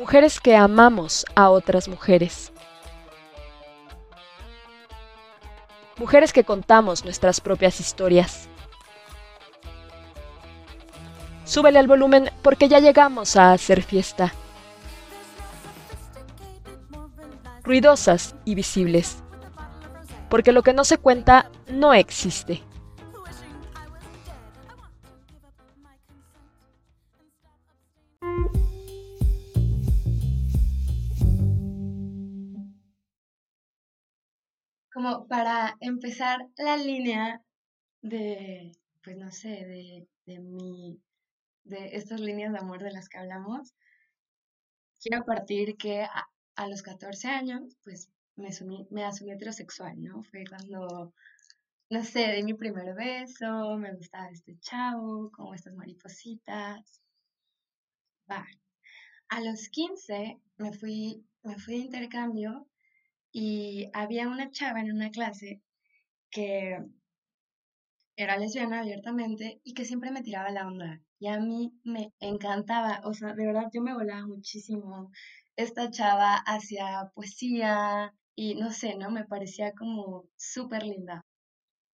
Mujeres que amamos a otras mujeres. Mujeres que contamos nuestras propias historias. Súbele al volumen porque ya llegamos a hacer fiesta. Ruidosas y visibles. Porque lo que no se cuenta no existe. Empezar la línea de, pues no sé, de, de mi, de estas líneas de amor de las que hablamos, quiero partir que a, los 14 años, pues me asumí, me asumí heterosexual, ¿no? Fue cuando, no sé, di mi primer beso, me gustaba este chavo, como estas maripositas. Va. A los 15 me fui, me fui de intercambio y había una chava en una clase que era lesbiana abiertamente y que siempre me tiraba la onda. Y a mí me encantaba, o sea, de verdad yo me volaba muchísimo. Esta chava hacía poesía y no sé, ¿no? Me parecía como súper linda.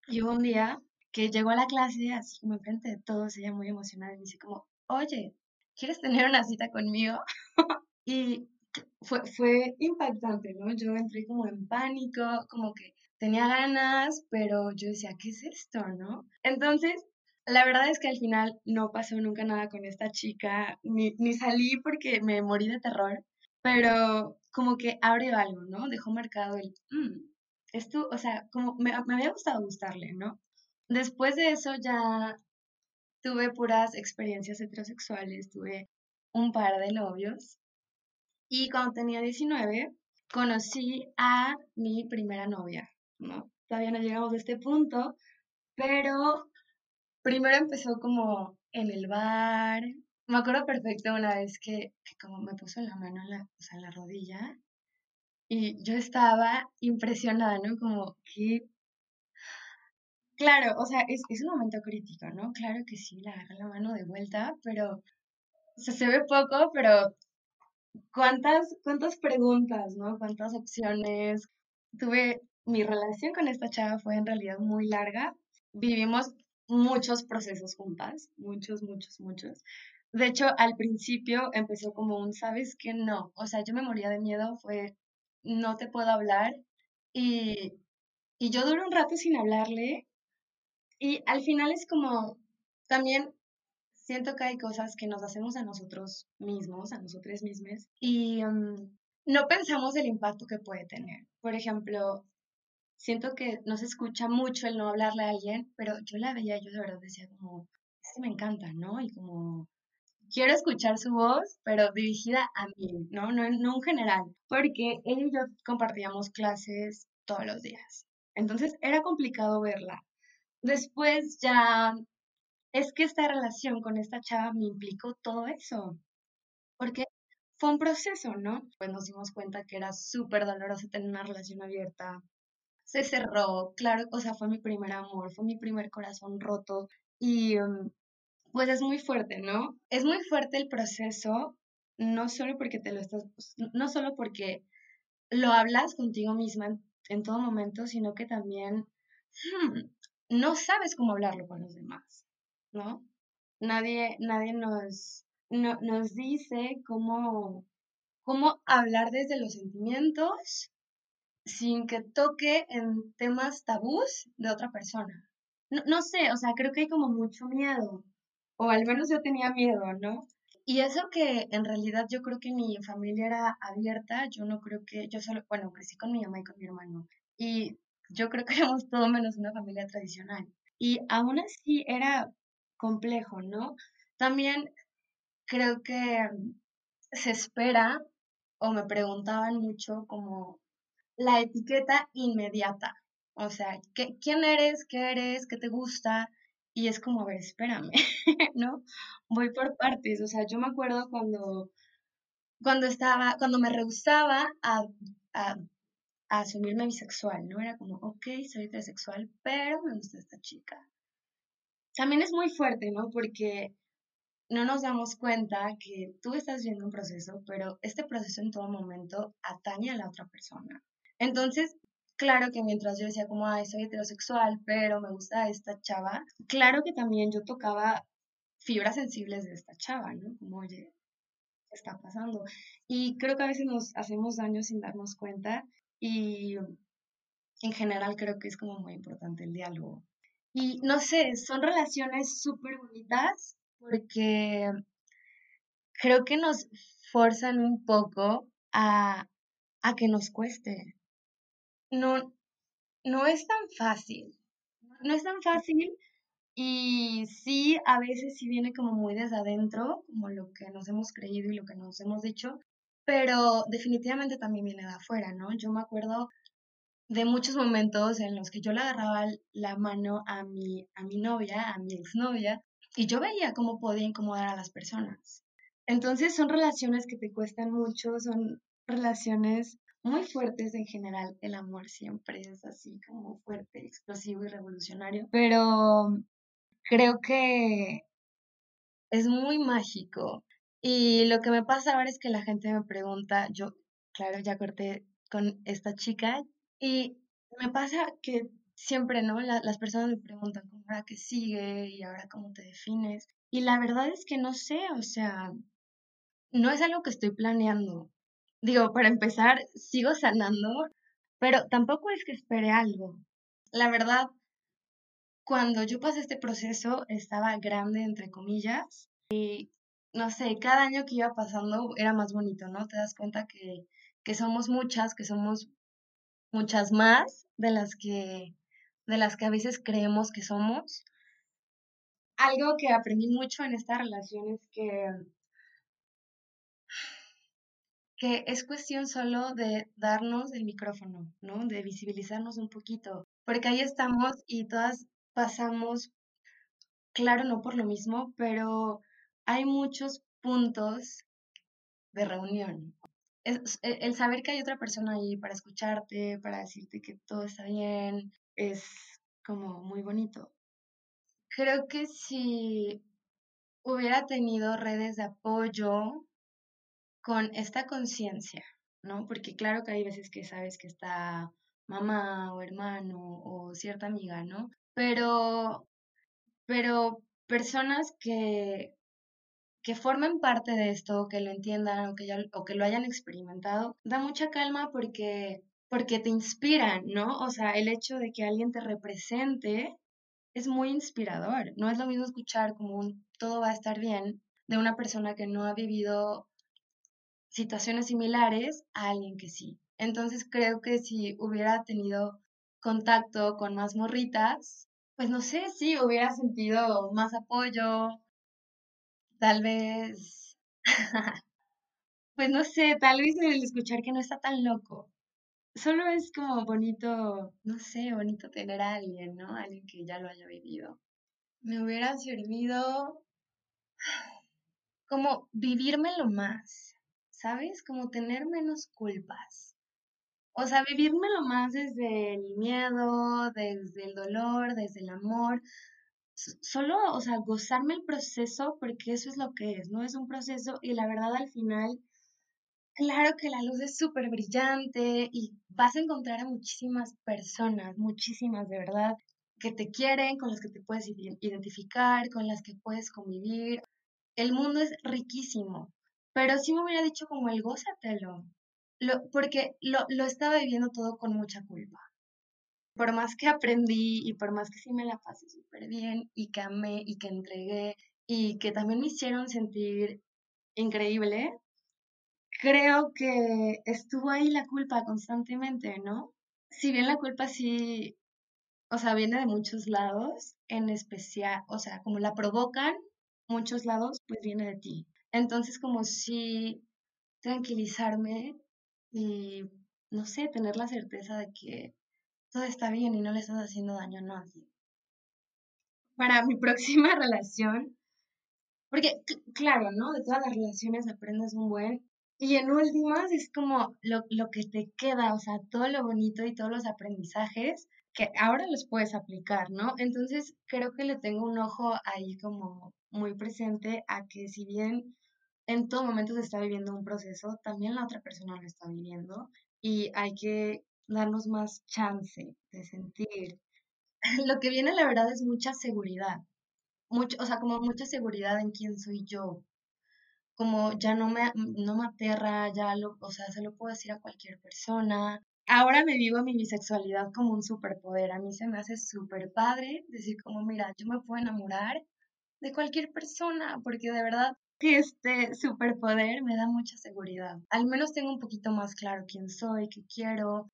Y hubo un día que llegó a la clase, así como enfrente de todos, ella muy emocionada, y me dice como, oye, ¿quieres tener una cita conmigo? y fue, fue impactante, ¿no? Yo entré como en pánico, como que tenía ganas, pero yo decía, ¿qué es esto, no? Entonces, la verdad es que al final no pasó nunca nada con esta chica, ni, ni salí porque me morí de terror, pero como que abrió algo, ¿no? Dejó marcado el, mm, esto, o sea, como me, me había gustado gustarle, ¿no? Después de eso ya tuve puras experiencias heterosexuales, tuve un par de novios y cuando tenía 19, conocí a mi primera novia, ¿no? Todavía no llegamos a este punto, pero primero empezó como en el bar. Me acuerdo perfecto una vez que, como me puso la mano en la, o sea, la rodilla y yo estaba impresionada, ¿no? Como que... Claro, o sea, es, es un momento crítico, ¿no? Claro que sí, le agarré la mano de vuelta, pero se ve poco, pero cuántas, cuántas preguntas, ¿no? Cuántas opciones. Tuve, mi relación con esta chava fue en realidad muy larga. Vivimos muchos procesos juntas, muchos, muchos, muchos. De hecho, al principio empezó como un, ¿sabes qué? No, o sea, yo me moría de miedo, fue, no te puedo hablar. Y, y yo duré un rato sin hablarle. Y al final es como, también siento que hay cosas que nos hacemos a nosotros mismos, a nosotros mismos, y mm, no pensamos el impacto que puede tener. Por ejemplo, siento que no se escucha mucho el no hablarle a alguien, pero yo la veía, yo de verdad decía como, me encanta, ¿no? Y como, quiero escuchar su voz, pero dirigida a mí, ¿no? No, no en general, porque ella y yo compartíamos clases todos los días. Entonces era complicado verla. Después ya es que esta relación con esta chava me implicó todo eso, porque fue un proceso, ¿no? Pues nos dimos cuenta que era súper doloroso tener una relación abierta. Se cerró, claro, o sea, fue mi primer amor, fue mi primer corazón roto y mm, pues es muy fuerte, ¿no? Es muy fuerte el proceso, no solo porque te lo estás, no solo porque lo hablas contigo misma en, todo momento, sino que también hmm, no sabes cómo hablarlo con los demás. ¿no? Nadie, nadie nos, nos dice cómo, cómo hablar desde los sentimientos sin que toque en temas tabús de otra persona. No, no, sé, o sea, creo que hay como mucho miedo, o al menos yo tenía miedo, ¿no? Y eso que en realidad yo creo que mi familia era abierta, yo no creo que, yo solo, bueno, crecí con mi mamá y con mi hermano, y yo creo que éramos todo menos una familia tradicional. Y aún así era complejo, ¿no? También creo que se espera o me preguntaban mucho como la etiqueta inmediata, o sea, ¿qué, ¿quién eres? ¿Qué eres? ¿Qué te gusta? Y es como, a ver, espérame, ¿no? Voy por partes, o sea, yo me acuerdo cuando, cuando estaba, cuando me rehusaba a, a, a asumirme bisexual, ¿no? Era como, ok, soy heterosexual, pero me gusta esta chica también es muy fuerte, ¿no? Porque no nos damos cuenta que tú estás viendo un proceso, pero este proceso en todo momento atañe a la otra persona. Entonces, claro que mientras yo decía como, ay, soy heterosexual, pero me gusta esta chava, claro que también yo tocaba fibras sensibles de esta chava, ¿no? Como, oye, ¿qué está pasando? Y creo que a veces nos hacemos daño sin darnos cuenta y en general creo que es como muy importante el diálogo. Y no sé, son relaciones súper bonitas porque creo que nos forzan un poco a, a que nos cueste. No, no es tan fácil. No es tan fácil y sí, a veces sí viene como muy desde adentro, como lo que nos hemos creído y lo que nos hemos dicho, pero definitivamente también viene de afuera, ¿no? Yo me acuerdo de muchos momentos en los que yo le agarraba la mano a mi, a mi novia, a mi exnovia, y yo veía cómo podía incomodar a las personas. Entonces son relaciones que te cuestan mucho, son relaciones muy fuertes en general. El amor siempre es así como fuerte, explosivo y revolucionario, pero creo que es muy mágico. Y lo que me pasa ahora es que la gente me pregunta, yo, claro, ya corté con esta chica, y me pasa que siempre, ¿no? las personas me preguntan cómo ahora que sigue y ahora cómo te defines. Y la verdad es que no sé, o sea, no es algo que estoy planeando. Digo, para empezar, sigo sanando, pero tampoco es que espere algo. La verdad, cuando yo pasé este proceso estaba grande, entre comillas, y no sé, cada año que iba pasando era más bonito, ¿no? Te das cuenta que, que somos muchas, que somos muchas más de las que de las que a veces creemos que somos. Algo que aprendí mucho en esta relación es que que es cuestión solo de darnos el micrófono, ¿no? De visibilizarnos un poquito, porque ahí estamos y todas pasamos, claro, no por lo mismo, pero hay muchos puntos de reunión, es, e, el saber que hay otra persona ahí para escucharte, para decirte que todo está bien, es como muy bonito. Creo que si hubiera tenido redes de apoyo con esta conciencia, ¿no? Porque claro que hay veces que sabes que está mamá o hermano o cierta amiga, ¿no? Pero, pero personas que, que formen parte de esto, que lo entiendan o que, ya, o que lo hayan experimentado, da mucha calma porque, porque te inspiran, ¿no? O sea, el hecho de que alguien te represente es muy inspirador. No es lo mismo escuchar como un todo va a estar bien de una persona que no ha vivido situaciones similares a alguien que sí. Entonces creo que si hubiera tenido contacto con más morritas, pues no sé si hubiera sentido más apoyo, Tal vez, pues no sé, tal vez el escuchar que no está tan loco. Solo es como bonito, no sé, bonito tener a alguien, ¿no? Alguien que ya lo haya vivido. Me hubiera servido como vivírmelo más, ¿sabes? Como tener menos culpas. O sea, vivírmelo más desde el miedo, desde el dolor, desde el amor, solo, o sea, gozarme el proceso porque eso es lo que es, ¿no? Es un proceso y la verdad al final, claro que la luz es súper brillante y vas a encontrar a muchísimas personas, muchísimas de verdad, que te quieren, con las que te puedes identificar, con las que puedes convivir. El mundo es riquísimo, pero sí me hubiera dicho como el gózatelo, lo, porque lo, lo estaba viviendo todo con mucha culpa por más que aprendí y por más que sí me la pasé súper bien y que amé y que entregué y que también me hicieron sentir increíble, creo que estuvo ahí la culpa constantemente, ¿no? Si bien la culpa sí, o sea, viene de muchos lados, en especial, o sea, como la provocan muchos lados, pues viene de ti. Entonces, como si tranquilizarme y, no sé, tener la certeza de que todo está bien y no le estás haciendo daño a nadie. Para mi próxima relación, porque claro, ¿no? De todas las relaciones aprendes un buen. Y en últimas es como lo, lo que te queda, o sea, todo lo bonito y todos los aprendizajes que ahora los puedes aplicar, ¿no? Entonces creo que le tengo un ojo ahí como muy presente a que si bien en todo momento se está viviendo un proceso, también la otra persona lo está viviendo y hay que darnos más chance de sentir. Lo que viene, la verdad, es mucha seguridad. Mucho, o sea, como mucha seguridad en quién soy yo. Como ya no me, no me aterra, ya lo, o sea, se lo puedo decir a cualquier persona. Ahora me vivo mi bisexualidad como un superpoder. A mí se me hace súper padre decir como, mira, yo me puedo enamorar de cualquier persona, porque de verdad que este superpoder me da mucha seguridad. Al menos tengo un poquito más claro quién soy, qué quiero.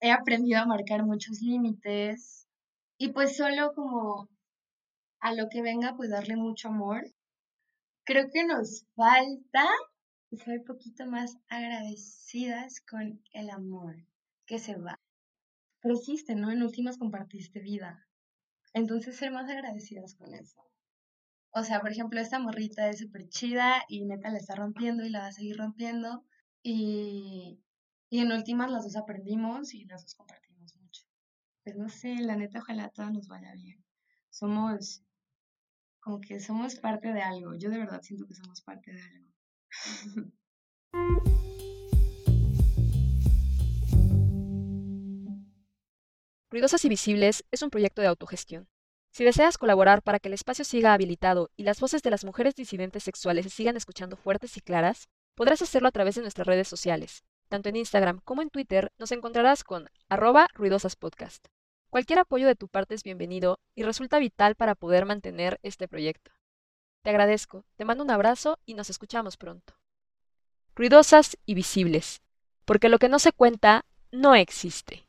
He aprendido a marcar muchos límites y pues solo como a lo que venga, pues darle mucho amor. Creo que nos falta ser un poquito más agradecidas con el amor que se va. Creciste, ¿no? En últimas compartiste vida. Entonces ser más agradecidas con eso. O sea, por ejemplo, esta morrita es súper chida y neta la está rompiendo y la va a seguir rompiendo. Y, y en últimas las dos aprendimos y las dos compartimos mucho. Pues no sé, la neta, ojalá todo nos vaya bien. Somos, como que somos parte de algo. Yo de verdad siento que somos parte de algo. Ruidosas y Visibles es un proyecto de autogestión si deseas colaborar para que el espacio siga habilitado y las voces de las mujeres disidentes sexuales se sigan escuchando fuertes y claras, podrás hacerlo a través de nuestras redes sociales. Tanto en Instagram como en Twitter nos encontrarás con arroba ruidosaspodcast. Cualquier apoyo de tu parte es bienvenido y resulta vital para poder mantener este proyecto. Te agradezco, te mando un abrazo y nos escuchamos pronto. Ruidosas y visibles, porque lo que no se cuenta no existe.